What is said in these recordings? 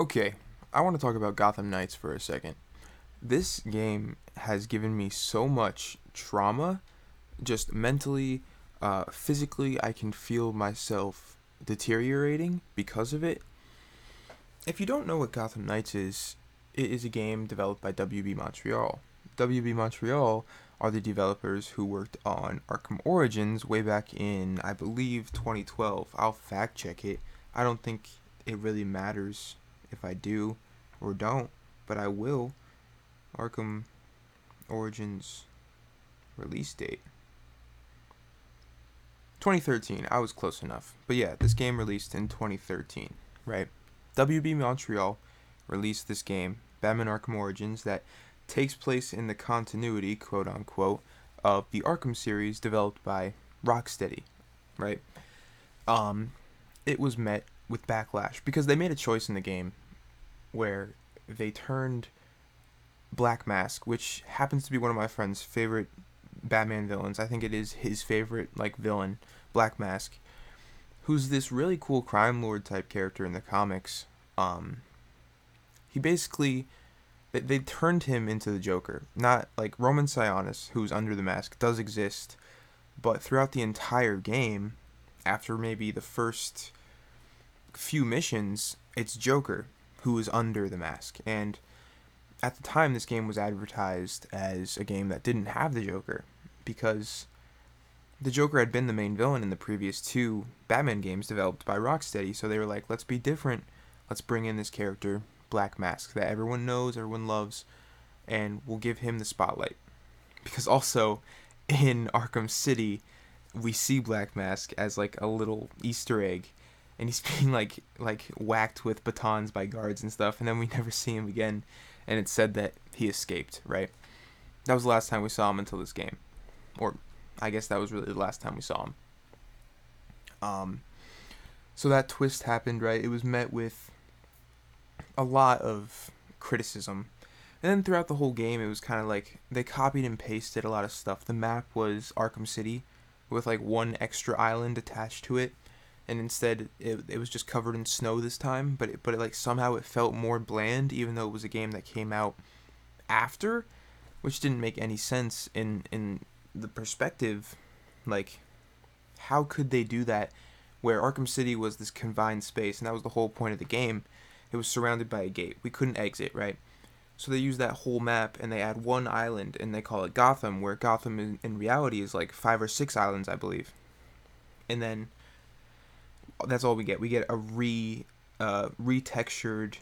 Okay, I want to talk about Gotham Knights for a second. This game has given me so much trauma, just mentally, uh, physically. I can feel myself deteriorating because of it. If you don't know what Gotham Knights is, it is a game developed by WB Montreal. WB Montreal are the developers who worked on Arkham Origins way back in, I believe, 2012. I'll fact check it. I don't think it really matters if I do or don't, but I will. Arkham Origins release date 2013. I was close enough. But yeah, this game released in 2013, right? WB Montreal released this game, Batman Arkham Origins, that takes place in the continuity, quote unquote, of the Arkham series developed by Rocksteady, right? Um, it was met with backlash because they made a choice in the game where they turned Black Mask, which happens to be one of my friend's favorite Batman villains. I think it is his favorite like villain, Black Mask, who's this really cool crime lord type character in the comics. Um, he basically they, they turned him into the Joker. Not like Roman Sionis, who's under the mask, does exist, but throughout the entire game, after maybe the first few missions, it's Joker who is under the mask. And at the time, this game was advertised as a game that didn't have the Joker because the Joker had been the main villain in the previous two Batman games developed by Rocksteady. So they were like, let's be different. Let's bring in this character, Black Mask, that everyone knows, everyone loves, and we'll give him the spotlight. Because also, in Arkham City, we see Black Mask as like a little Easter egg and he's being like like whacked with batons by guards and stuff, and then we never see him again. And it's said that he escaped. Right. That was the last time we saw him until this game, or I guess that was really the last time we saw him. Um. So that twist happened, right? It was met with a lot of criticism. And then throughout the whole game, it was kind of like they copied and pasted a lot of stuff. The map was Arkham City with like one extra island attached to it and instead it, it was just covered in snow this time but it, but it, like somehow it felt more bland even though it was a game that came out after which didn't make any sense in in the perspective like how could they do that where Arkham City was this confined space and that was the whole point of the game? It was surrounded by a gate. We couldn't exit right? So they use that whole map and they add one island and they call it Gotham where Gotham in, in reality is like five or six islands I believe. And then that's all we get. We get a re uh, retextured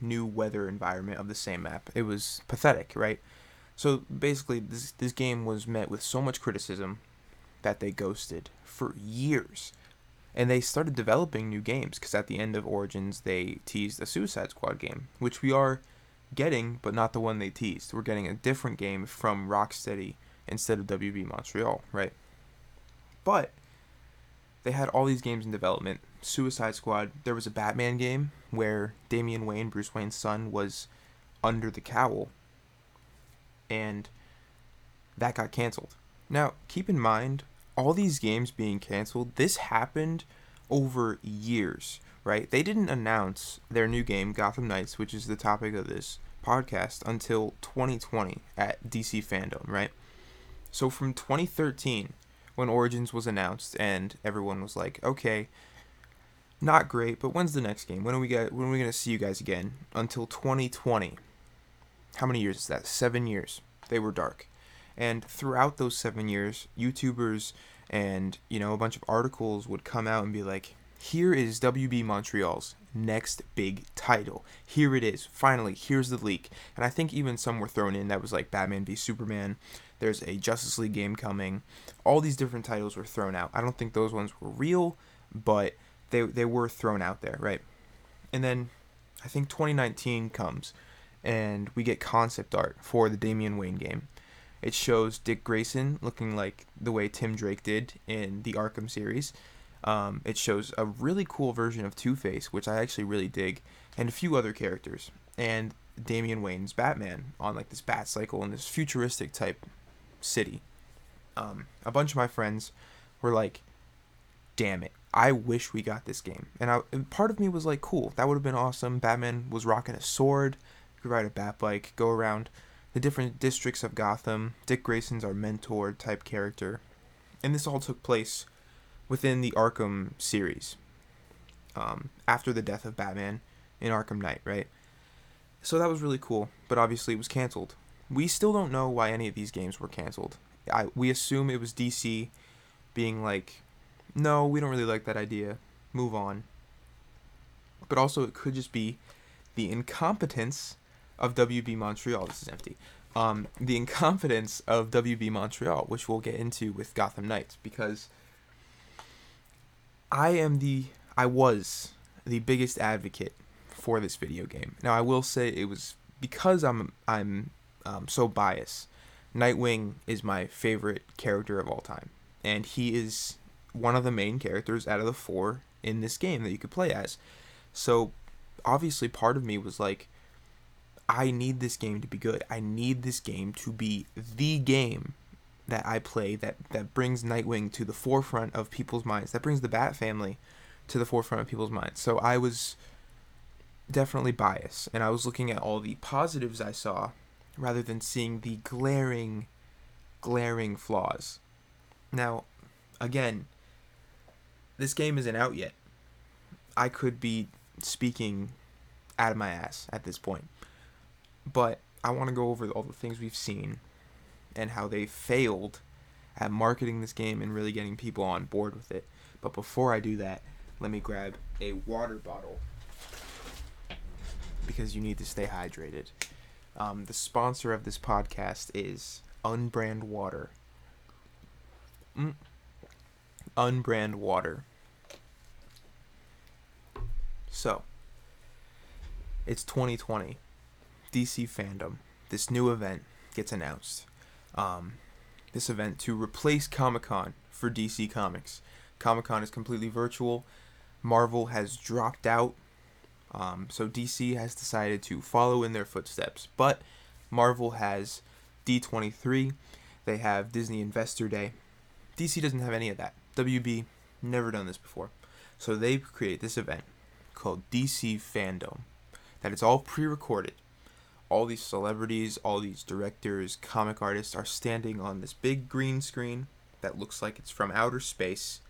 new weather environment of the same map. It was pathetic, right? So basically, this this game was met with so much criticism that they ghosted for years, and they started developing new games because at the end of Origins they teased a Suicide Squad game, which we are getting, but not the one they teased. We're getting a different game from Rocksteady instead of WB Montreal, right? But they had all these games in development. Suicide Squad. There was a Batman game where Damian Wayne, Bruce Wayne's son, was under the cowl, and that got canceled. Now, keep in mind, all these games being canceled, this happened over years, right? They didn't announce their new game, Gotham Knights, which is the topic of this podcast, until 2020 at DC Fandom, right? So from 2013 when Origins was announced, and everyone was like, "Okay, not great, but when's the next game? When are we get? When are we gonna see you guys again?" Until 2020. How many years is that? Seven years. They were dark, and throughout those seven years, YouTubers and you know a bunch of articles would come out and be like, "Here is WB Montreal's next big title. Here it is. Finally, here's the leak." And I think even some were thrown in that was like Batman v Superman there's a Justice League game coming. All these different titles were thrown out. I don't think those ones were real, but they they were thrown out there, right? And then I think 2019 comes and we get concept art for the Damian Wayne game. It shows Dick Grayson looking like the way Tim Drake did in the Arkham series. Um, it shows a really cool version of Two Face, which I actually really dig, and a few other characters. And Damian Wayne's Batman on like this bat cycle in this futuristic type city. Um, a bunch of my friends were like, "Damn it! I wish we got this game. And, I, and part of me was like, cool, that would have been awesome. Batman was rocking a sword, you could ride a bat bike, go around the different districts of Gotham. Dick Grayson's our mentor type character. And this all took place within the Arkham series. Um, after the death of Batman in Arkham Knight, right? So that was really cool, but obviously it was canceled. We still don't know why any of these games were canceled. I we assume it was DC being like, no, we don't really like that idea. Move on. But also, it could just be the incompetence of WB Montreal. This is empty. Um, the incompetence of WB Montreal, which we'll get into with Gotham Knights, because I am the, I was the biggest advocate for this video game. Now, I will say it was because I'm I'm um, so biased. Nightwing is my favorite character of all time, and he is one of the main characters out of the four in this game that you could play as. So, obviously, part of me was like, I need this game to be good. I need this game to be the game that I play that that brings Nightwing to the forefront of people's minds. That brings the Bat family to the forefront of people's minds. So I was definitely biased, and I was looking at all the positives I saw rather than seeing the glaring, glaring flaws. Now, again, this game isn't out yet. I could be speaking out of my ass at this point. But I want to go over all the things we've seen and how they failed at marketing this game and really getting people on board with it. But before I do that, let me grab a water bottle because you need to stay hydrated. Um, the sponsor of this podcast is Unbrand Water. Mm. Unbrand Water. So, it's 2020. DC Fandom. This new event gets announced. Um, this event to replace Comic Con for DC Comics. Comic Con is completely virtual. Marvel has dropped out um, so DC has decided to follow in their footsteps, but Marvel has D23. They have Disney Investor Day. DC doesn't have any of that. WB never done this before, so they create this event called DC Fandom. That it's all pre-recorded. All these celebrities, all these directors, comic artists are standing on this big green screen that looks like it's from outer space.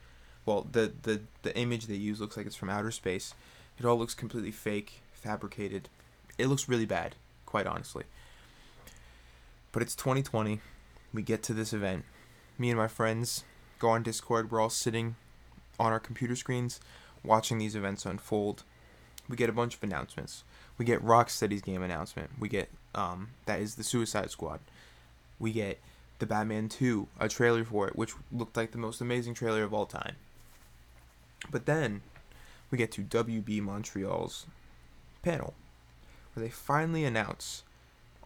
Well, the the the image they use looks like it's from outer space it all looks completely fake, fabricated. It looks really bad, quite honestly. But it's 2020. We get to this event. Me and my friends go on Discord. We're all sitting on our computer screens watching these events unfold. We get a bunch of announcements. We get Rocksteady's game announcement. We get um, that is the Suicide Squad. We get the Batman 2, a trailer for it, which looked like the most amazing trailer of all time. But then we get to WB Montreal's panel, where they finally announce.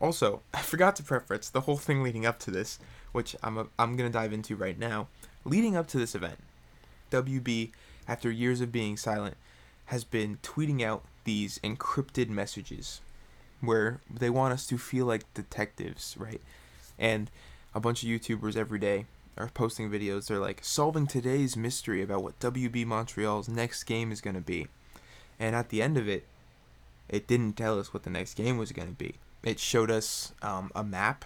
Also, I forgot to preface the whole thing leading up to this, which I'm a, I'm gonna dive into right now. Leading up to this event, WB, after years of being silent, has been tweeting out these encrypted messages, where they want us to feel like detectives, right? And a bunch of YouTubers every day are posting videos. They're like solving today's mystery about what WB Montreal's next game is going to be. And at the end of it, it didn't tell us what the next game was going to be. It showed us um, a map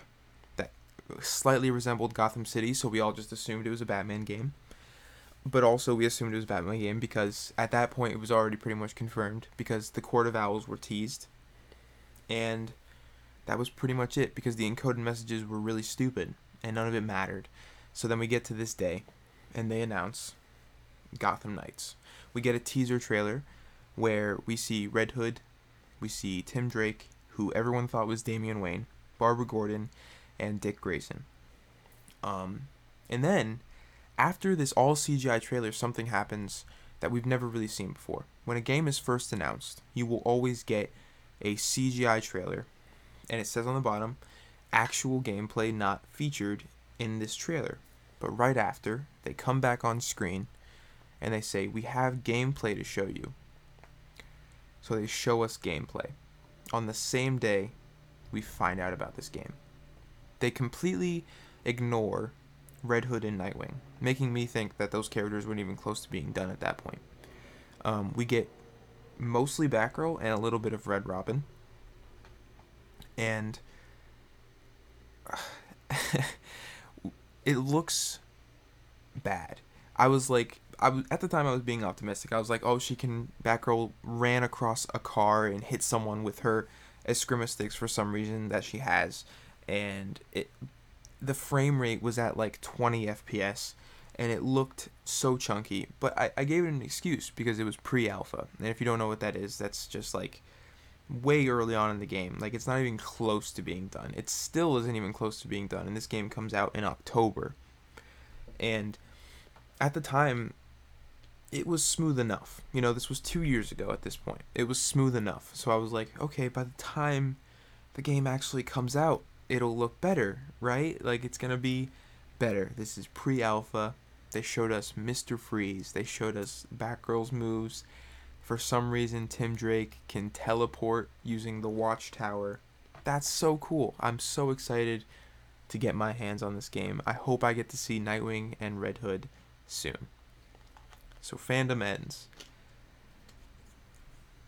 that slightly resembled Gotham City, so we all just assumed it was a Batman game. But also, we assumed it was a Batman game because at that point it was already pretty much confirmed because the Court of Owls were teased. And that was pretty much it because the encoded messages were really stupid and none of it mattered. So then we get to this day, and they announce Gotham Knights. We get a teaser trailer where we see Red Hood, we see Tim Drake, who everyone thought was Damian Wayne, Barbara Gordon, and Dick Grayson. Um, and then, after this all CGI trailer, something happens that we've never really seen before. When a game is first announced, you will always get a CGI trailer, and it says on the bottom, actual gameplay not featured in this trailer. But right after, they come back on screen and they say, We have gameplay to show you. So they show us gameplay. On the same day, we find out about this game. They completely ignore Red Hood, and Nightwing, making me think that those characters weren't even close to being done at that point. Um, we get mostly Batgirl and a little bit of Red Robin. And it looks bad. I was like, I was at the time I was being optimistic. I was like, oh, she can. Batgirl ran across a car and hit someone with her Eskrima sticks for some reason that she has, and it, the frame rate was at like 20 FPS, and it looked so chunky. But I, I gave it an excuse because it was pre-alpha, and if you don't know what that is, that's just like way early on in the game. Like it's not even close to being done. It still isn't even close to being done, and this game comes out in October. And at the time, it was smooth enough. You know, this was two years ago at this point. It was smooth enough. So I was like, okay, by the time the game actually comes out, it'll look better, right? Like it's gonna be better. This is pre-alpha. They showed us Mr. Freeze. They showed us Batgirl's moves for some reason, Tim Drake can teleport using the Watchtower. That's so cool. I'm so excited to get my hands on this game. I hope I get to see Nightwing and Red Hood soon. So, fandom ends.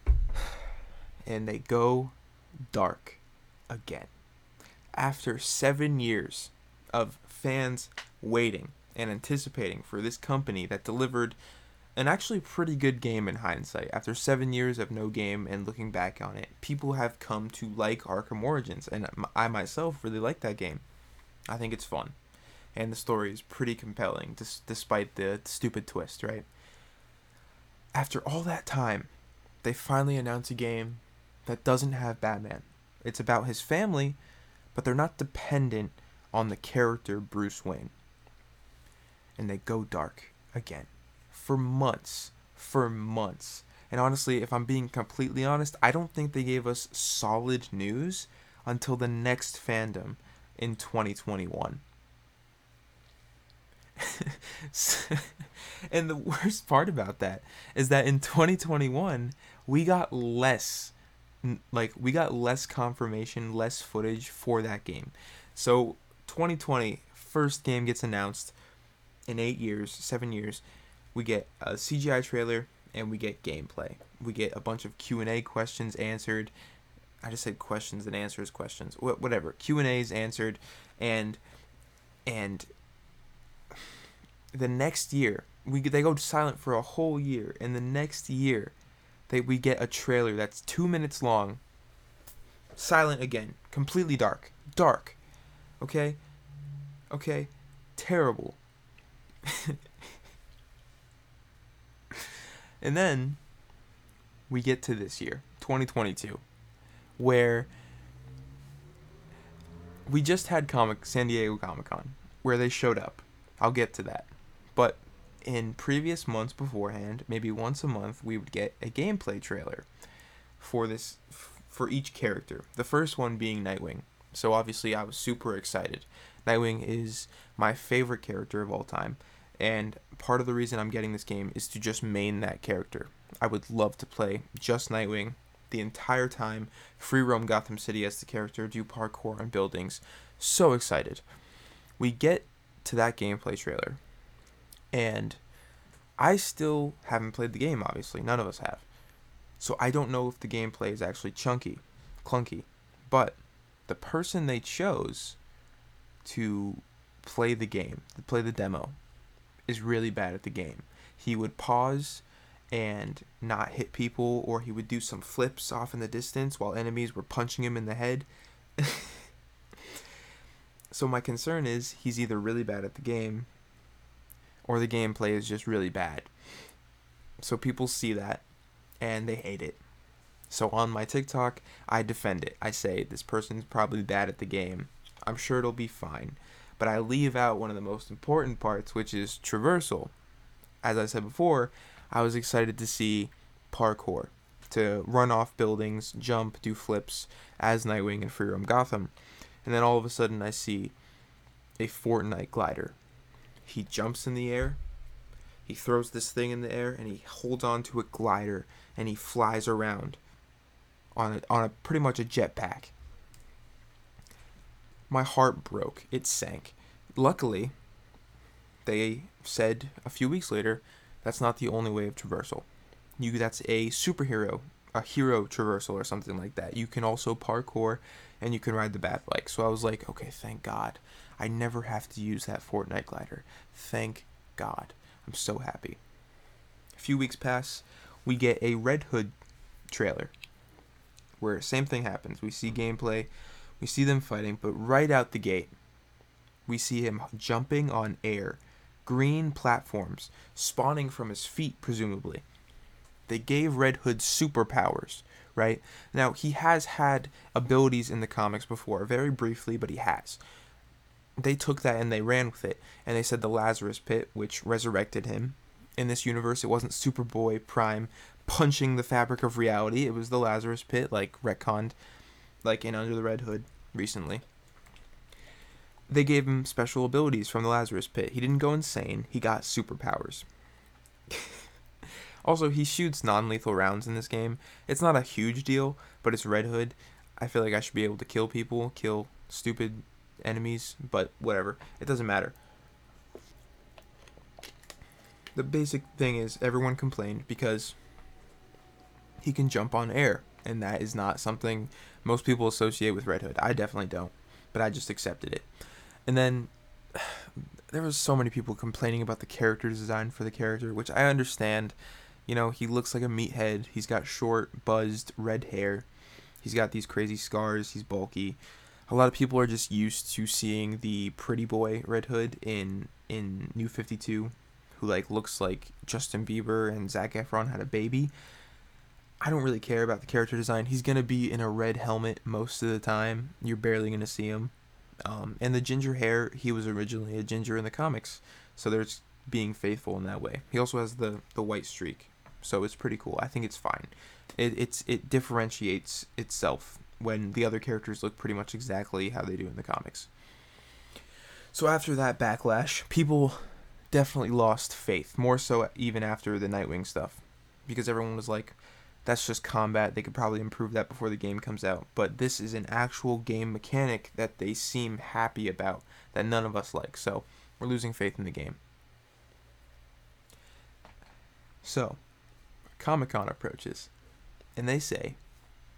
And they go dark again. After seven years of fans waiting and anticipating for this company that delivered an actually pretty good game in hindsight. After seven years of no game and looking back on it, people have come to like Arkham Origins, and I myself really like that game. I think it's fun, and the story is pretty compelling, dis- despite the stupid twist, right? After all that time, they finally announce a game that doesn't have Batman. It's about his family, but they're not dependent on the character Bruce Wayne. And they go dark again for months. For months. And honestly, if I'm being completely honest, I don't think they gave us solid news until the next fandom in 2021. and the worst part about that is that in 2021 we got less like we got less confirmation, less footage for that game. So 2020 first game gets announced in 8 years, 7 years we get a CGI trailer and we get gameplay. We get a bunch of Q and A questions answered. I just said questions and answers questions. Wh- whatever Q and A's answered, and and the next year we they go silent for a whole year, and the next year they we get a trailer that's two minutes long. Silent again, completely dark, dark. Okay, okay, terrible. And then we get to this year, 2022, where we just had Comic San Diego Comic Con, where they showed up. I'll get to that. But in previous months beforehand, maybe once a month, we would get a gameplay trailer for this for each character. The first one being Nightwing. So obviously I was super excited. Nightwing is my favorite character of all time and part of the reason I'm getting this game is to just main that character. I would love to play just Nightwing the entire time, free roam Gotham City as the character, do parkour on buildings. So excited. We get to that gameplay trailer, and I still haven't played the game, obviously. None of us have. So I don't know if the gameplay is actually chunky, clunky. But the person they chose to play the game, to play the demo, is really bad at the game. He would pause and not hit people, or he would do some flips off in the distance while enemies were punching him in the head. so my concern is he's either really bad at the game or the gameplay is just really bad. So people see that and they hate it. So on my TikTok, I defend it. I say this person's probably bad at the game. I'm sure it'll be fine but I leave out one of the most important parts, which is traversal. As I said before, I was excited to see parkour, to run off buildings, jump, do flips as Nightwing in Free Roam Gotham. And then all of a sudden, I see a Fortnite glider. He jumps in the air, he throws this thing in the air, and he holds on to a glider, and he flies around on a, on a pretty much a jetpack my heart broke. It sank. Luckily, they said a few weeks later that's not the only way of traversal. You that's a superhero, a hero traversal or something like that. You can also parkour and you can ride the bat bike. So I was like, okay, thank God. I never have to use that Fortnite glider. Thank God. I'm so happy. A few weeks pass, we get a Red Hood trailer where same thing happens. We see gameplay, we see them fighting, but right out the gate, we see him jumping on air, green platforms spawning from his feet, presumably. They gave Red Hood superpowers, right? Now, he has had abilities in the comics before, very briefly, but he has. They took that and they ran with it, and they said the Lazarus Pit, which resurrected him. In this universe, it wasn't Superboy Prime punching the fabric of reality, it was the Lazarus Pit, like retconned, like in Under the Red Hood recently they gave him special abilities from the Lazarus Pit. He didn't go insane, he got superpowers. also, he shoots non lethal rounds in this game. It's not a huge deal, but it's Red Hood. I feel like I should be able to kill people, kill stupid enemies, but whatever. It doesn't matter. The basic thing is everyone complained because he can jump on air, and that is not something most people associate with Red Hood. I definitely don't, but I just accepted it. And then there was so many people complaining about the character design for the character, which I understand. You know, he looks like a meathead. He's got short, buzzed red hair. He's got these crazy scars. He's bulky. A lot of people are just used to seeing the pretty boy Red Hood in in New 52 who like looks like Justin Bieber and Zac Efron had a baby. I don't really care about the character design. He's to be in a red helmet most of the time. You're barely to see him. Um, and the ginger hair, he was originally a ginger in the comics, so there's being faithful in that way. He also has the the white streak, so it's pretty cool. I think it's fine. It it's it differentiates itself when the other characters look pretty much exactly how they do in the comics. So after that backlash, people definitely lost faith, more so even after the Nightwing stuff, because everyone was like, that's just combat. They could probably improve that before the game comes out. But this is an actual game mechanic that they seem happy about that none of us like. So we're losing faith in the game. So, Comic Con approaches, and they say,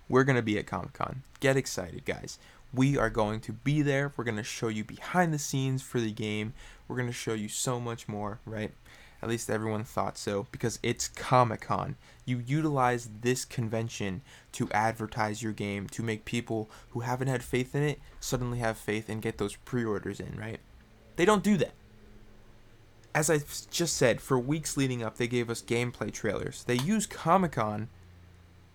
We're going to be at Comic Con. Get excited, guys. We are going to be there. We're going to show you behind the scenes for the game. We're going to show you so much more, right? At least everyone thought so, because it's Comic Con. You utilize this convention to advertise your game, to make people who haven't had faith in it suddenly have faith and get those pre orders in, right? They don't do that. As I just said, for weeks leading up, they gave us gameplay trailers. They use Comic Con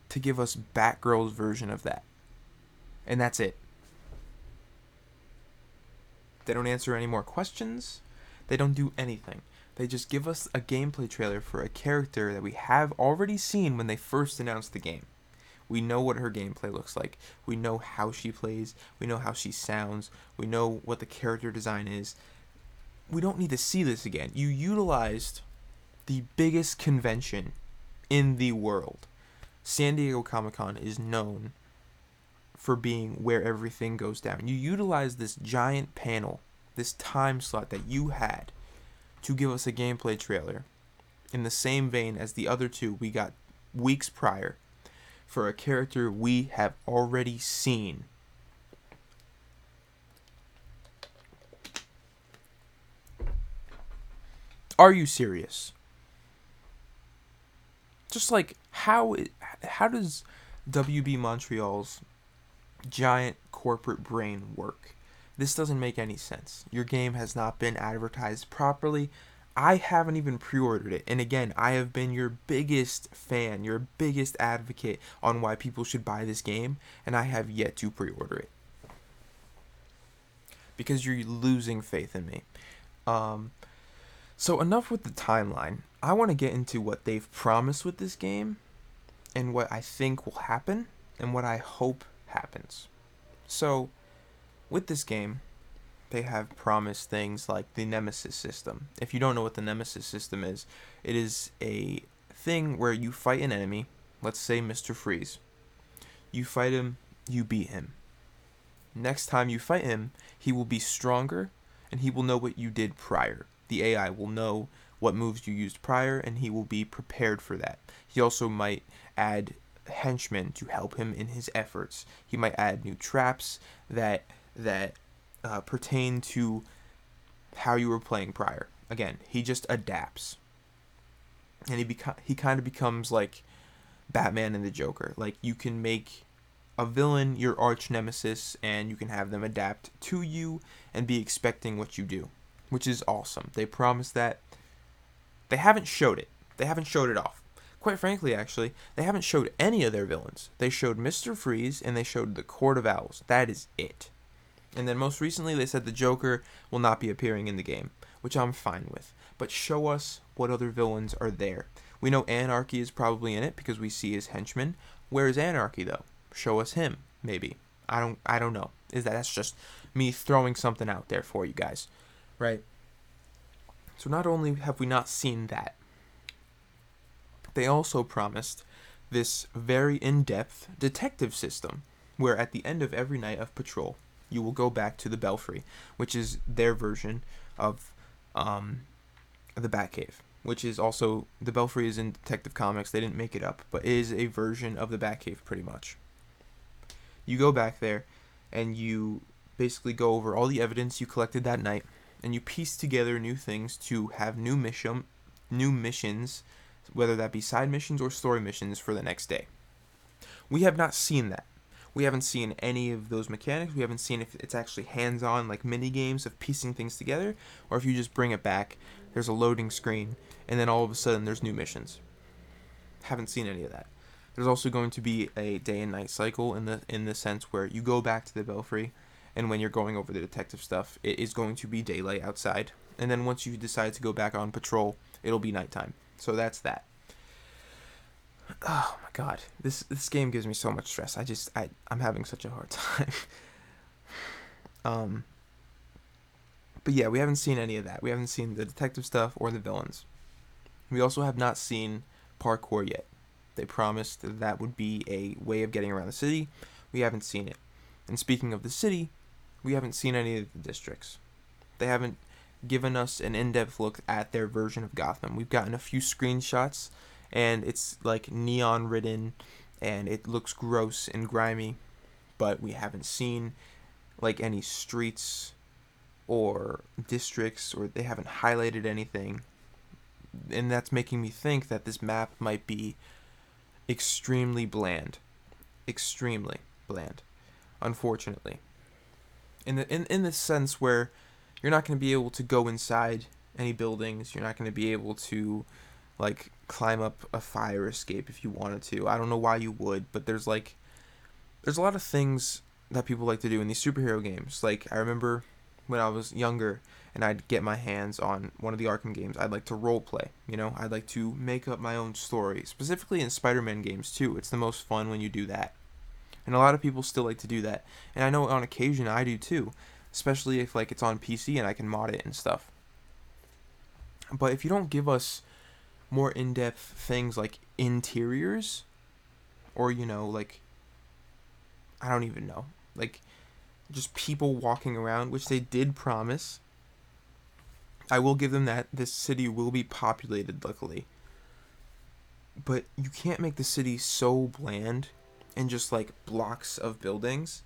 to give us Batgirl's version of that. And that's it. They don't answer any more questions. They don't do anything. They just give us a gameplay trailer for a character that we have already seen when they first announced the game. We know what her gameplay looks like. We know how she plays. We know how she sounds. We know what the character design is. We don't need to see this again. You utilized the biggest convention in the world. San Diego Comic Con is known for being where everything goes down. You utilized this giant panel, this time slot that you had to give us a gameplay trailer in the same vein as the other two we got weeks prior for a character we have already seen. Are you serious? Just like how how does WB Montreal's giant corporate brain work? This doesn't make any sense. Your game has not been advertised properly. I haven't even pre ordered it. And again, I have been your biggest fan, your biggest advocate on why people should buy this game, and I have yet to pre order it. Because you're losing faith in me. Um, so, enough with the timeline. I want to get into what they've promised with this game, and what I think will happen, and what I hope happens. So, with this game, they have promised things like the Nemesis system. If you don't know what the Nemesis system is, it is a thing where you fight an enemy, let's say Mr. Freeze. You fight him, you beat him. Next time you fight him, he will be stronger and he will know what you did prior. The AI will know what moves you used prior, and he will be prepared for that. He also might add henchmen to help him in his efforts. He might add new traps that that uh, pertain to how you were playing prior. Again, he just adapts, and he beca- he kind of becomes like Batman and the Joker. Like you can make a villain your arch nemesis, and you can have them adapt to you and be expecting what you do, which is awesome. They promise that. They haven't showed it. They haven't showed it off. Quite frankly, actually, they haven't showed any of their villains. They showed Mr. Freeze and they showed the Court of Owls. That is it. And then most recently, they said the Joker will not be appearing in the game, which I'm fine with. But show us what other villains are there. We know Anarchy is probably in it because we see his henchmen. Where is Anarchy though? Show us him, maybe. I don't I don't know. Is that that's just me throwing something out there for you guys. Right? So not only have we not seen that, they also promised this very in depth detective system where at the end of every night of patrol, you will go back to the Belfry, which is their version of um, the Batcave, which is also the Belfry is in Detective Comics. They didn't make it up, but it is a version of the Batcave pretty much. You go back there and you basically go over all the evidence you collected that night and you piece together new things to have new mission new missions whether that be side missions or story missions for the next day. We have not seen that. We haven't seen any of those mechanics. We haven't seen if it's actually hands on, like mini games of piecing things together, or if you just bring it back, there's a loading screen, and then all of a sudden there's new missions. Haven't seen any of that. There's also going to be a day and night cycle in the in the sense where you go back to the belfry, and when you're going over the detective stuff, it is going to be daylight outside, and then once you decide to go back on patrol, it'll be nighttime. So that's that. Oh my god, this this game gives me so much stress. I just I I'm having such a hard time. um. But yeah, we haven't seen any of that. We haven't seen the detective stuff or the villains. We also have not seen parkour yet. They promised that, that would be a way of getting around the city. We haven't seen it. And speaking of the city, we haven't seen any of the districts. They haven't given us an in-depth look at their version of Gotham. We've gotten a few screenshots and it's like neon ridden and it looks gross and grimy, but we haven't seen like any streets or districts or they haven't highlighted anything. And that's making me think that this map might be extremely bland. Extremely bland. Unfortunately. In the in, in the sense where you're not going to be able to go inside any buildings. You're not going to be able to like climb up a fire escape if you wanted to. I don't know why you would, but there's like there's a lot of things that people like to do in these superhero games. Like I remember when I was younger and I'd get my hands on one of the Arkham games, I'd like to role play, you know? I'd like to make up my own story, specifically in Spider-Man games too. It's the most fun when you do that. And a lot of people still like to do that. And I know on occasion I do too especially if like it's on PC and I can mod it and stuff. But if you don't give us more in-depth things like interiors or you know like I don't even know, like just people walking around, which they did promise. I will give them that this city will be populated luckily. But you can't make the city so bland and just like blocks of buildings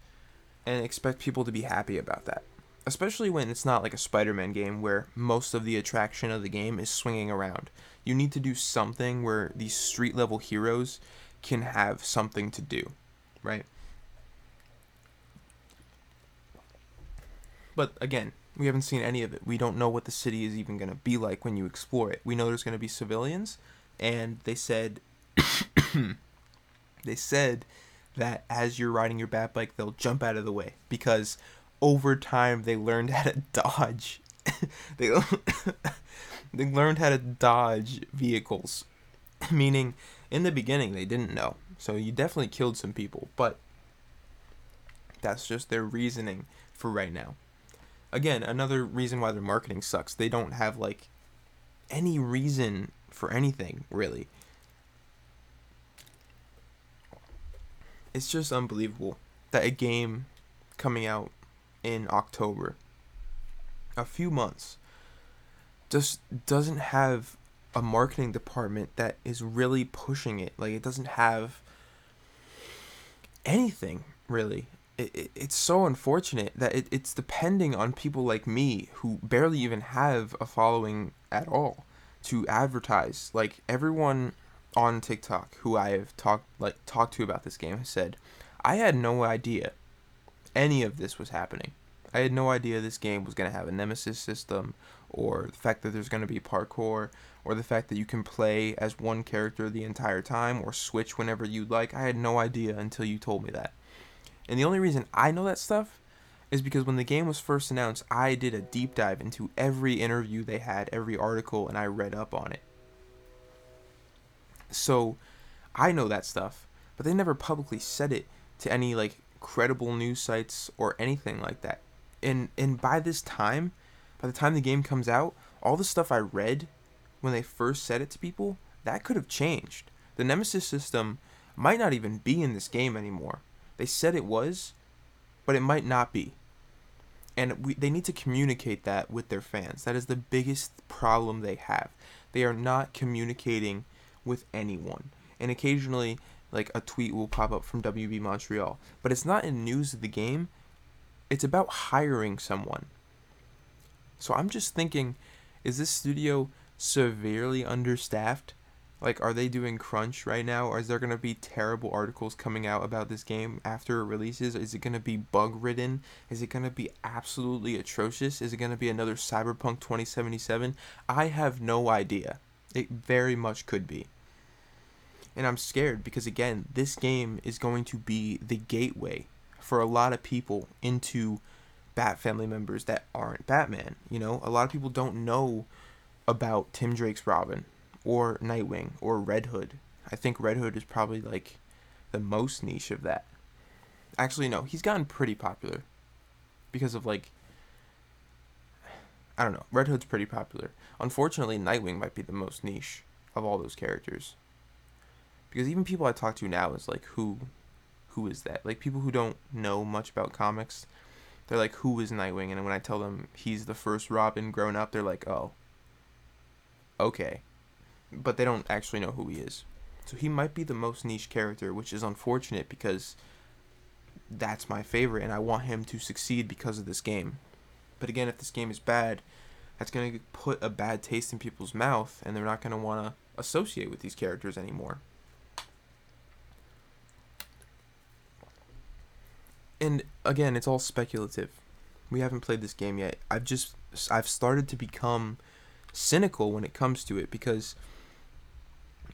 and expect people to be happy about that. Especially when it's not like a Spider Man game where most of the attraction of the game is swinging around. You need to do something where these street level heroes can have something to do, right? But again, we haven't seen any of it. We don't know what the city is even going to be like when you explore it. We know there's going to be civilians, and they said they said that as you're riding your bat bike, they'll jump out of the way because over time they learned how to dodge. they they learned how to dodge vehicles, meaning in the beginning they didn't know. So you definitely killed some people, but that's just their reasoning for right now. Again, another reason why their marketing sucks. They don't have like any reason for anything really. it's just unbelievable that a game coming out in October, a few months just doesn't have a marketing department that is really pushing it. Like it doesn't have anything really. It, it, it's so unfortunate that it, it's depending on people like me who barely even have a following at all to advertise. Like everyone on TikTok who I have talked like talked to about this game has said, I had no idea any of this was happening. I had no idea this game was going to have a nemesis system or the fact that there's going to be parkour or the fact that you can play as one character the entire time or switch whenever you'd like. I had no idea until you told me that. And the only reason I know that stuff is because when the game was first announced, I did a deep dive into every interview they had, every article, and I read up on it. So I know that stuff, but they never publicly said it to any like credible news sites or anything like that. And and by this time, by the time the game comes out, all the stuff I read when they first said it to people, that could have changed. The Nemesis system might not even be in this game anymore. They said it was, but it might not be. And we, they need to communicate that with their fans. That is the biggest problem they have. They are not communicating with anyone. And occasionally, like a tweet will pop up from WB Montreal, but it's not in news of the game. It's about hiring someone. So I'm just thinking, is this studio severely understaffed? Like, are they doing crunch right now? Or is there going to be terrible articles coming out about this game after it releases? Is it going to be bug ridden? Is it going to be absolutely atrocious? Is it going to be another Cyberpunk 2077? I have no idea. It very much could be. And I'm scared because, again, this game is going to be the gateway for a lot of people into Bat family members that aren't Batman. You know, a lot of people don't know about Tim Drake's Robin or Nightwing or Red Hood. I think Red Hood is probably like the most niche of that. Actually, no, he's gotten pretty popular because of like I don't know. Red Hood's pretty popular. Unfortunately, Nightwing might be the most niche of all those characters. Because even people I talk to now is like who who is that? Like people who don't know much about comics, they're like who is Nightwing? And when I tell them he's the first Robin grown up, they're like, "Oh. Okay." But they don't actually know who he is. So he might be the most niche character, which is unfortunate because that's my favorite and I want him to succeed because of this game. But again, if this game is bad, that's going to put a bad taste in people's mouth and they're not going to want to associate with these characters anymore. And again, it's all speculative. We haven't played this game yet. I've just I've started to become cynical when it comes to it because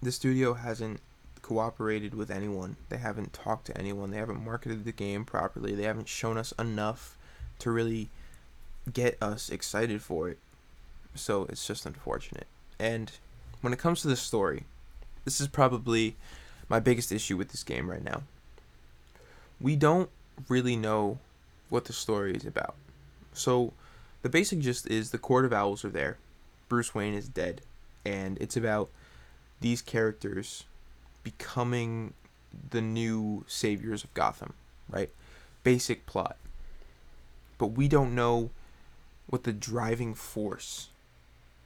the studio hasn't cooperated with anyone. They haven't talked to anyone. They haven't marketed the game properly. They haven't shown us enough to really get us excited for it. So it's just unfortunate. And when it comes to the story, this is probably my biggest issue with this game right now. We don't really know what the story is about. So, the basic gist is the Court of Owls are there. Bruce Wayne is dead, and it's about these characters becoming the new saviors of Gotham, right? Basic plot. But we don't know what the driving force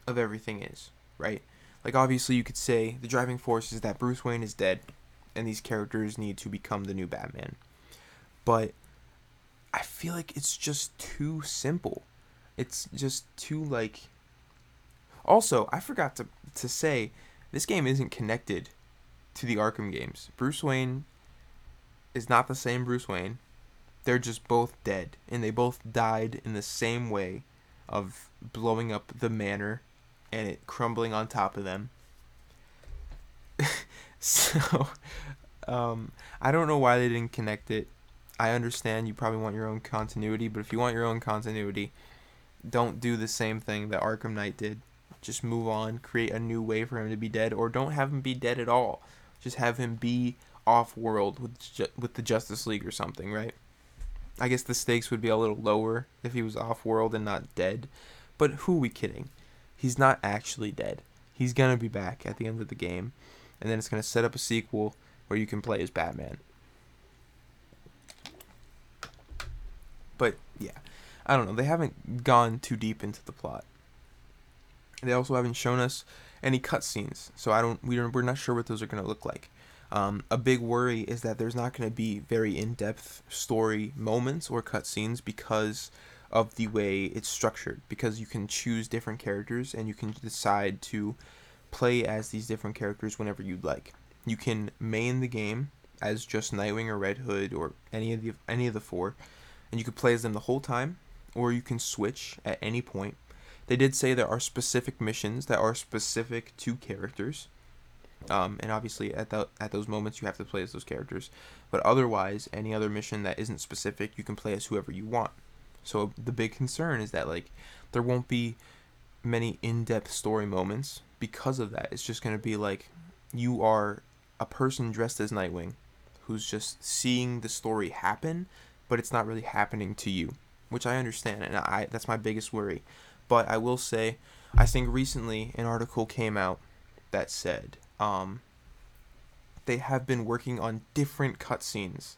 of everything is, right? Like, obviously, you could say the driving force is that Bruce Wayne is dead, and these characters need to become the new Batman but I feel like it's just too simple. It's just too like Also, I forgot to to say this game isn't connected to the Arkham games. Bruce Wayne is not the same Bruce Wayne. They're just both dead and they both died in the same way of blowing up the manor and it crumbling on top of them. so um, I don't know why they didn't connect it. I understand you probably want your own continuity, but if you want your own continuity, don't do the same thing that Arkham Knight did. Just move on, create a new way for him to be dead, or don't have him be dead at all. Just have him be off world with ju- with the Justice League or something, right? I guess the stakes would be a little lower if he was off world and not dead. But who are we kidding? He's not actually dead. He's gonna be back at the end of the game, and then it's gonna set up a sequel where you can play as Batman. But yeah, I don't know. They haven't gone too deep into the plot. They also haven't shown us any cutscenes, so I don't. We're we're not sure what those are gonna look like. Um, a big worry is that there's not going to be very in-depth story moments or cutscenes because of the way it's structured. Because you can choose different characters and you can decide to play as these different characters whenever you'd like. You can main the game as just Nightwing or Red Hood or any of the any of the four, and you could play as them the whole time, or you can switch at any point. They did say there are specific missions that are specific to characters um, and obviously, at the, at those moments, you have to play as those characters. But otherwise, any other mission that isn't specific, you can play as whoever you want. So the big concern is that like there won't be many in-depth story moments because of that. It's just gonna be like you are a person dressed as Nightwing, who's just seeing the story happen, but it's not really happening to you, which I understand, and I that's my biggest worry. But I will say, I think recently an article came out that said um, they have been working on different cutscenes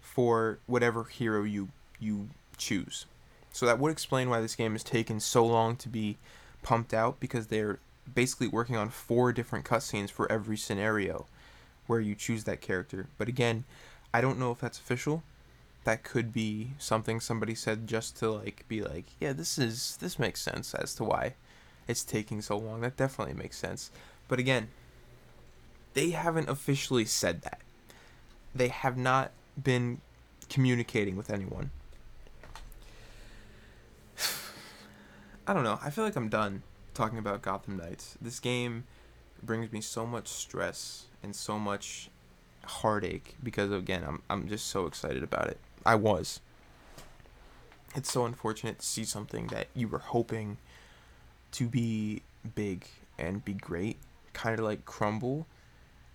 for whatever hero you you choose. So that would explain why this game has taken so long to be pumped out because they're basically working on four different cutscenes for every scenario where you choose that character. But again, I don't know if that's official. That could be something somebody said just to like be like, yeah, this is this makes sense as to why it's taking so long. That definitely makes sense. But again, they haven't officially said that. They have not been communicating with anyone. I don't know. I feel like I'm done talking about Gotham Knights. This game brings me so much stress and so much heartache because again, I'm I'm just so excited about it. I was. It's so unfortunate to see something that you were hoping to be big and be great kind of like crumble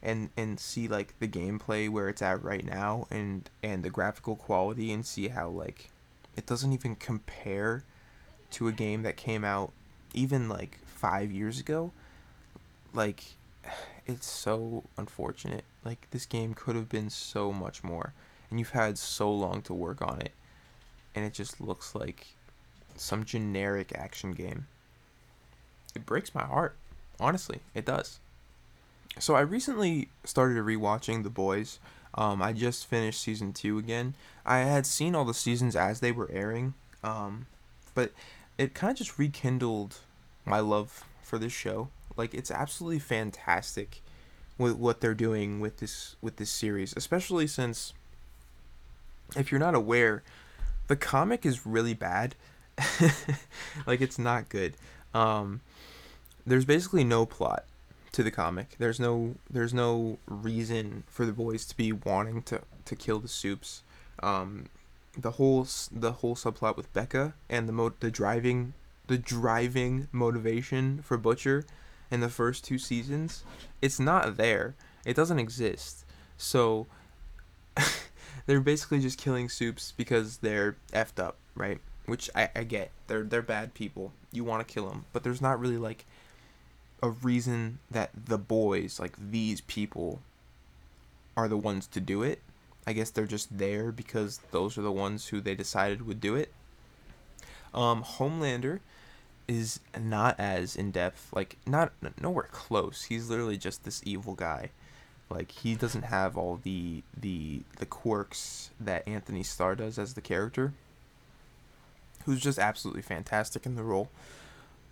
and and see like the gameplay where it's at right now and and the graphical quality and see how like it doesn't even compare to a game that came out even like 5 years ago. Like it's so unfortunate. Like this game could have been so much more and you've had so long to work on it and it just looks like some generic action game it breaks my heart Honestly, it does. So I recently started rewatching The Boys. Um, I just finished season two again. I had seen all the seasons as they were airing, um, but it kind of just rekindled my love for this show. Like it's absolutely fantastic with what they're doing with this with this series, especially since if you're not aware, the comic is really bad. like it's not good. Um, there's basically no plot to the comic. There's no there's no reason for the boys to be wanting to to kill the supes. Um, the whole the whole subplot with Becca and the mo- the driving the driving motivation for Butcher in the first two seasons, it's not there. It doesn't exist. So they're basically just killing supes because they're effed up, right? Which I, I get. They're they're bad people. You want to kill them, but there's not really like a reason that the boys, like these people, are the ones to do it. I guess they're just there because those are the ones who they decided would do it. Um, Homelander is not as in depth, like not nowhere close. He's literally just this evil guy. Like he doesn't have all the the the quirks that Anthony Starr does as the character, who's just absolutely fantastic in the role.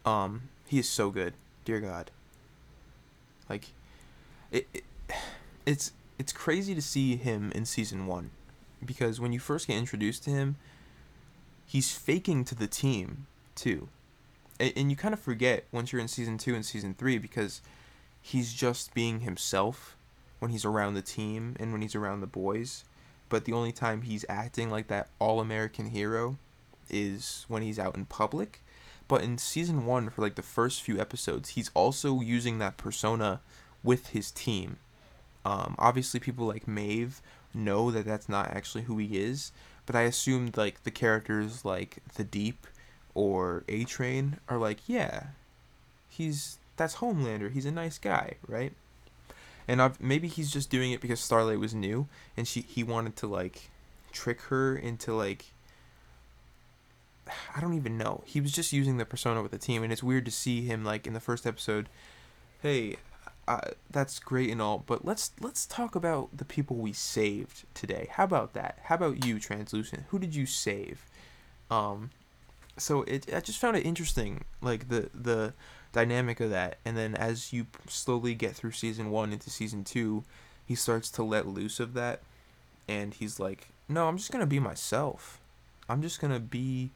Um, he is so good dear God. Like, it, it it's it's crazy to see him in season one, because when you first get introduced to him, he's faking to the team too, and, and you kind of forget once you're in season two and season three because he's just being himself when he's around the team and when he's around the boys. But the only time he's acting like that all American hero is when he's out in public but in season one, for like the first few episodes, he's also using that persona with his team. Um, obviously, people like Maeve know that that's not actually who he is, but I assumed like the characters like the Deep or A Train are like, yeah, he's that's Homelander. He's a nice guy, right? And I've, maybe he's just doing it because Starlight was new, and she he wanted to like trick her into like I don't even know. He was just using the persona with the team, and it's weird to see him like in the first episode. Hey, uh, that's great and all, but let's let's talk about the people we saved today. How about that? How about you, Translucent? Who did you save? Um, so it I just found it interesting, like the the dynamic of that, and then as you slowly get through season one into season two, he starts to let loose of that, and he's like, no, I'm just gonna be myself. I'm just gonna be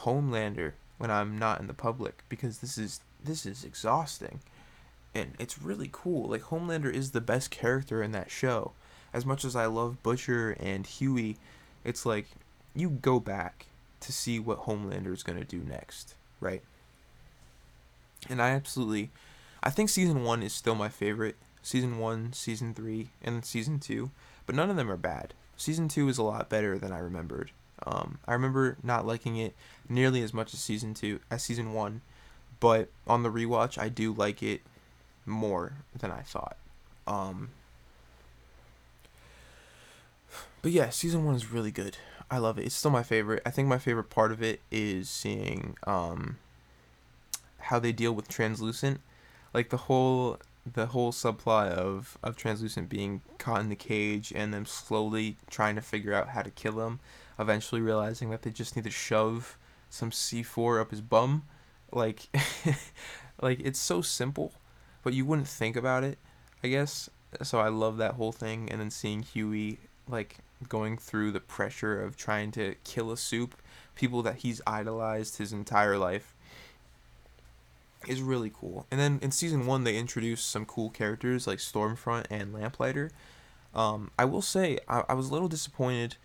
Homelander when I'm not in the public because this is this is exhausting. And it's really cool. Like Homelander is the best character in that show. As much as I love Butcher and Hughie, it's like you go back to see what Homelander is going to do next, right? And I absolutely I think season 1 is still my favorite. Season 1, season 3, and season 2, but none of them are bad. Season 2 is a lot better than I remembered. Um, I remember not liking it nearly as much as season two as season one, but on the rewatch, I do like it more than I thought. Um, but yeah, season one is really good. I love it. It's still my favorite. I think my favorite part of it is seeing um, how they deal with translucent, like the whole the whole subplot of of translucent being caught in the cage and them slowly trying to figure out how to kill him eventually realizing that they just need to shove some C4 up his bum. Like like it's so simple, but you wouldn't think about it, I guess. So I love that whole thing and then seeing Hughie like going through the pressure of trying to kill a supe, people that he's idolized his entire life is really cool. And then in season 1 they introduced some cool characters like Stormfront and Lamplighter. Um, I will say I, I was a little disappointed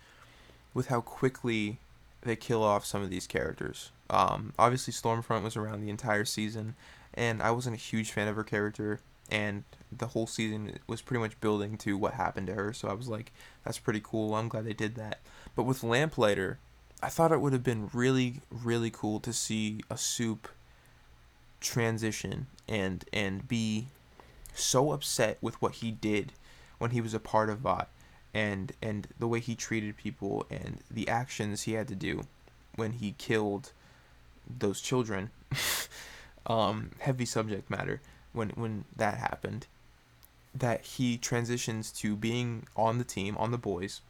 with how quickly they kill off some of these characters. Um, obviously, Stormfront was around the entire season, and I wasn't a huge fan of her character, and the whole season was pretty much building to what happened to her, so I was like, that's pretty cool. I'm glad they did that. But with Lamplighter, I thought it would have been really, really cool to see a supe transition and and be so upset with what he did when he was a part of Vought and and the way he treated people and the actions he had to do when he killed those children. Um, heavy subject matter when when that happened. That he transitions to being on the team on the boys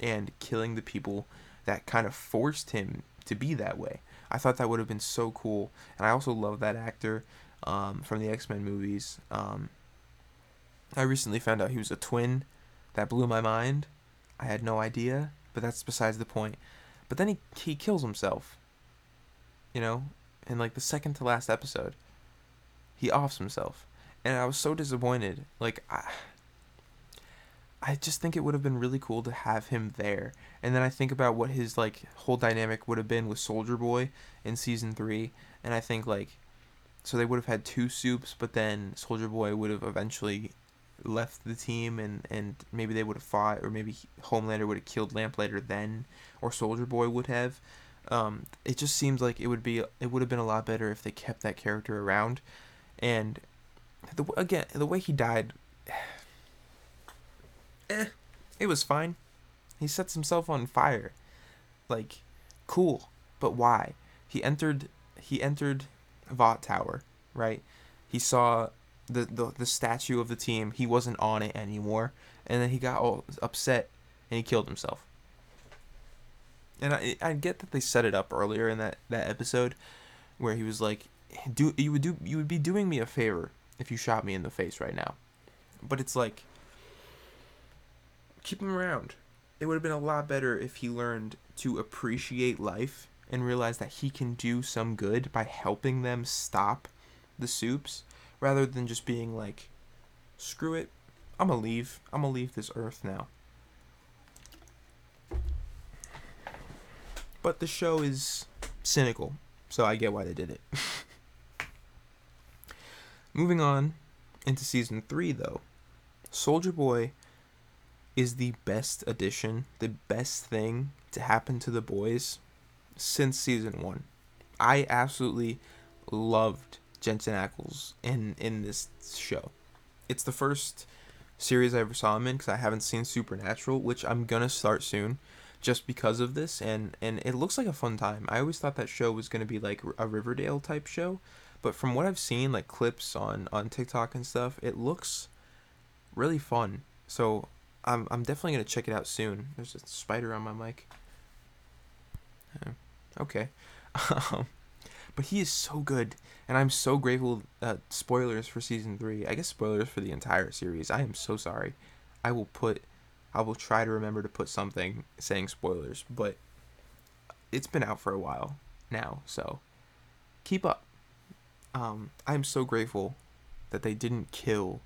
and killing the people that kind of forced him to be that way i thought that would have been so cool and i also love that actor um, from the x-men movies um, i recently found out he was a twin that blew my mind. I had no idea, but that's besides the point. But then he he kills himself. You know, in like the second to last episode, he offs himself, and I was so disappointed. Like I. I just think it would have been really cool to have him there. And then I think about what his like whole dynamic would have been with Soldier Boy in season 3 and I think like so they would have had two supes, but then Soldier Boy would have eventually left the team and, and maybe they would have fought or maybe Homelander would have killed Lamplighter then or Soldier Boy would have. Um, it just seems like it would be it would have been a lot better if they kept that character around, and the again the way he died, eh, it was fine. He sets himself on fire, like, cool, but why? He entered he entered Vought Tower, right? He saw the, the the statue of the team. He wasn't on it anymore, and then he got all upset and he killed himself. And I I get that they set it up earlier in that that episode, where he was like, "Do you would do you would be doing me a favor if you shot me in the face right now," but it's like, keep him around. It would have been a lot better if he learned to appreciate life and realize that he can do some good by helping them stop the supes rather than just being like, screw it, I'm gonna leave. I'm gonna leave this earth now. But the show is cynical, so I get why they did it. Moving on into season three, though, Soldier Boy is the best addition, the best thing to happen to the boys since season one. I absolutely loved Jensen Ackles in in this show. It's the first series I ever saw him in because I haven't seen Supernatural, which I'm gonna start soon. just because of this and and it looks like a fun time. I always thought that show was to be like a Riverdale type show, but from what I've seen like clips on on TikTok and stuff, it looks really fun. So I'm I'm definitely to check it out soon. There's a spider on my mic. Okay. Um, but he is so good and I'm so grateful uh, spoilers for season 3. I guess spoilers for the entire series. I am so sorry. I will put I will try to remember to put something saying spoilers, but it's been out for a while now, so keep up. Um, I'm so grateful that they didn't kill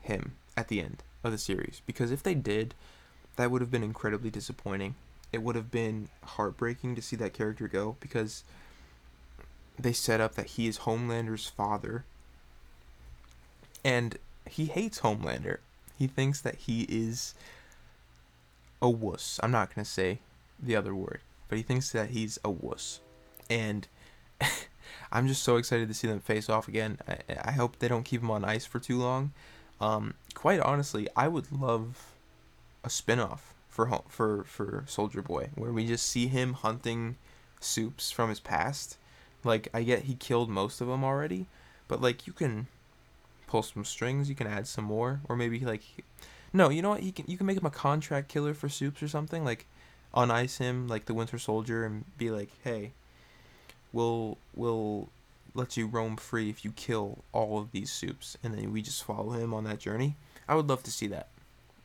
him at the end of the series because if they did, that would have been incredibly disappointing. It would have been heartbreaking to see that character go because they set up that he is Homelander's father and he hates Homelander he thinks that he is a wuss. I'm not going to say the other word, but he thinks that he's a wuss. And I'm just so excited to see them face off again. I, I hope they don't keep him on ice for too long. Um, quite honestly, I would love a spin-off for for for Soldier Boy where we just see him hunting supes from his past. Like I get he killed most of them already, but like you can pull some strings. You can add some more, or maybe like, no, you know what? You can you can make him a contract killer for supes or something. Like, on ice him like the Winter Soldier and be like, hey, we'll we'll let you roam free if you kill all of these supes, and then we just follow him on that journey. I would love to see that.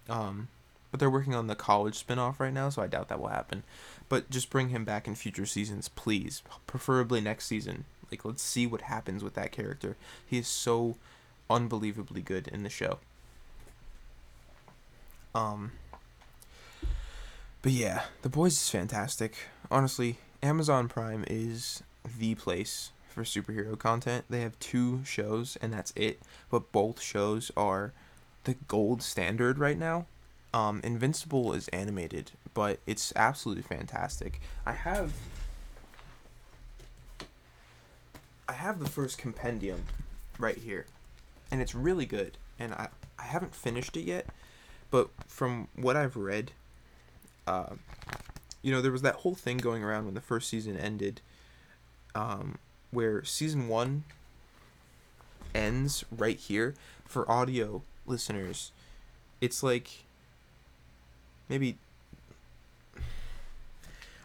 Um, but they're working on the college spinoff right now, so I doubt that will happen. But just bring him back in future seasons, please. Preferably next season. Like, let's see what happens with that character. He is so unbelievably good in the show. Um, but yeah, The Boys is fantastic. Honestly, Amazon Prime is the place for superhero content. They have two shows and that's it, but both shows are the gold standard right now. Um, Invincible is animated, but it's absolutely fantastic. I have I have the first compendium right here and it's really good. And I I haven't finished it yet, but from what I've read, uh, you know, there was that whole thing going around when the first season ended, um, where season one ends right here for audio listeners. It's like maybe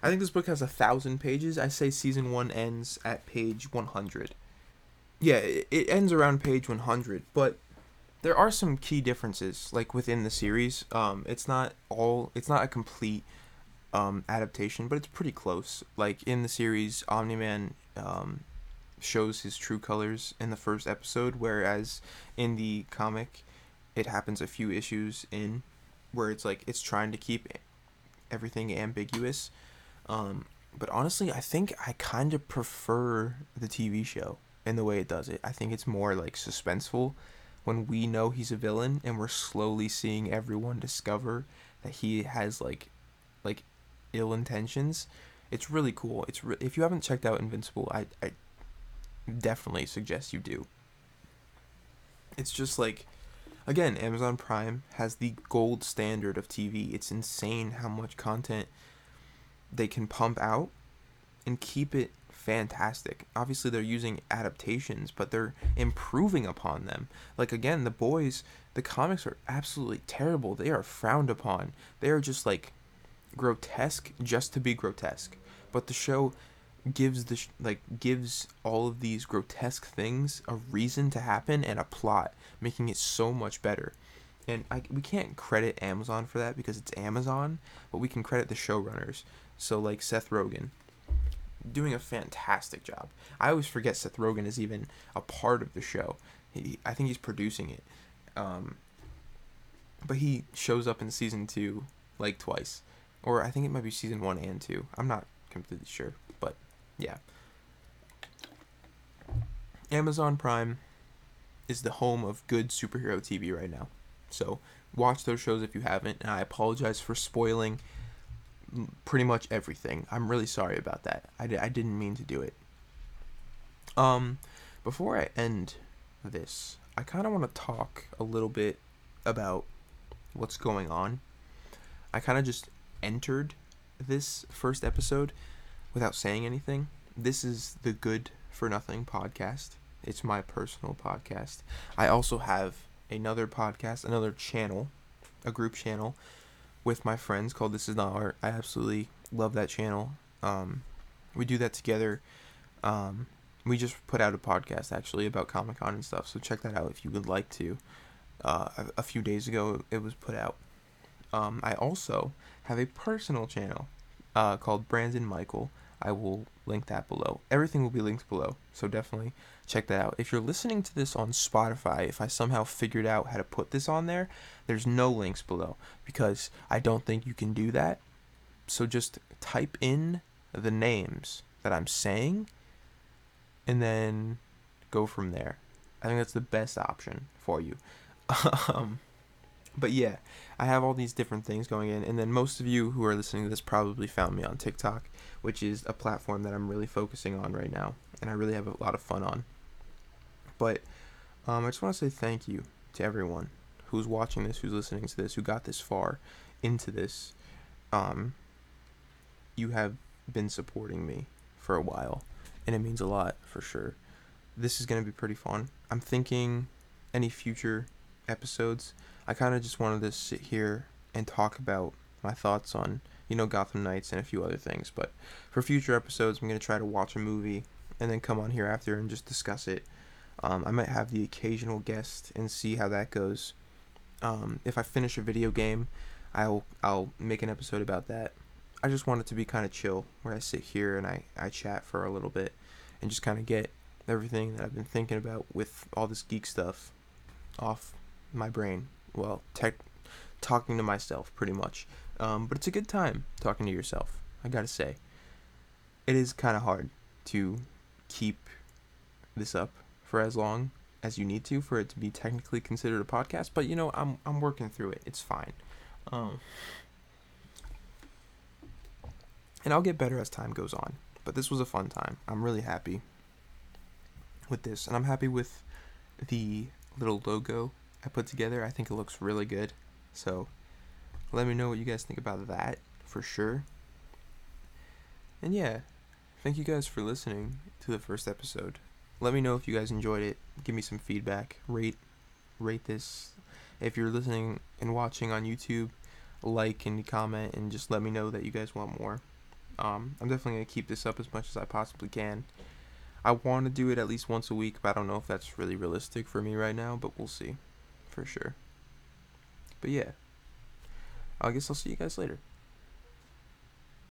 I think this book has a thousand pages. I say season one ends at page one hundred yeah, it, it ends around page 100, but there are some key differences like within the series. Um, it's not all it's not a complete um, adaptation, but it's pretty close. Like in the series, Omni Man um, shows his true colors in the first episode, whereas in the comic, it happens a few issues in where it's like it's trying to keep everything ambiguous. Um, but honestly, I think I kind of prefer the TV show in the way it does it. I think it's more like suspenseful when we know he's a villain and we're slowly seeing everyone discover that he has like like ill intentions. It's really cool. It's re- if you haven't checked out Invincible, I I definitely suggest you do. It's just like again, Amazon Prime has the gold standard of TV. It's insane how much content they can pump out and keep it fantastic. Obviously, they're using adaptations, but they're improving upon them. Like, again, the boys, the comics are absolutely terrible. They are frowned upon. They are just like grotesque just to be grotesque. But the show gives the sh- like gives all of these grotesque things a reason to happen and a plot, making it so much better. And I, we can't credit Amazon for that because it's Amazon, but we can credit the showrunners. So like Seth Rogen, doing a fantastic job. I always forget Seth Rogen is even a part of the show. He, I think he's producing it. Um, but he shows up in season two like twice, or I think it might be season one and two. I'm not completely sure, yeah. Amazon Prime is the home of good superhero TV right now. So watch those shows if you haven't. And I apologize for spoiling pretty much everything. I'm really sorry about that. I, I didn't mean to do it. Um, before I end this, I kind of want to talk a little bit about what's going on. I kind of just entered this first episode without saying anything. This is the Good for Nothing podcast. It's my personal podcast. I also have another podcast, another channel, a group channel with my friends called This Is Not Art. I absolutely love that channel. Um, we do that together. Um, we just put out a podcast actually about Comic Con and stuff, so check that out if you would like to. Uh, a, few days ago, it was put out. Um, I also have a personal channel uh, called Brandon Michael. I will link that below. Everything will be linked below, so definitely check that out. If you're listening to this on Spotify, if I somehow figured out how to put this on there, there's no links below because I don't think you can do that. So just type in the names that I'm saying and then go from there. I think that's the best option for you. um, but yeah, I have all these different things going in, and then most of you who are listening to this probably found me on TikTok, which is a platform that I'm really focusing on right now, and I really have a lot of fun on. But um, I just want to say thank you to everyone who's watching this, who's listening to this, who got this far into this. Um, you have been supporting me for a while, and it means a lot for sure. This is going to be pretty fun. I'm thinking any future episodes, I kind of just wanted to sit here and talk about my thoughts on, you know, Gotham Knights and a few other things. But for future episodes, I'm going to try to watch a movie and then come on here after and just discuss it um, I might have the occasional guest and see how that goes. Um, if I finish a video game, I'll I'll make an episode about that. I just want it to be kind of chill, where I sit here and I, I chat for a little bit, and just kind of get everything that I've been thinking about with all this geek stuff off my brain. Well, tech, talking to myself pretty much. Um, but it's a good time talking to yourself. I gotta say, it is kind of hard to keep this up for as long as you need to for it to be technically considered a podcast. But you know, I'm I'm working through it. It's fine. Um, and I'll get better as time goes on. But this was a fun time. I'm really happy with this, and I'm happy with the little logo I put together. I think it looks really good. So let me know what you guys think about that for sure. And yeah, thank you guys for listening to the first episode let me know if you guys enjoyed it. Give me some feedback. Rate rate this. If you're listening and watching on YouTube, like and comment and just let me know that you guys want more. Um, I'm definitely gonna keep this up as much as I possibly can. I want to do it at least once a week, but I don't know if that's really realistic for me right now. But we'll see, for sure. But yeah, I guess I'll see you guys later.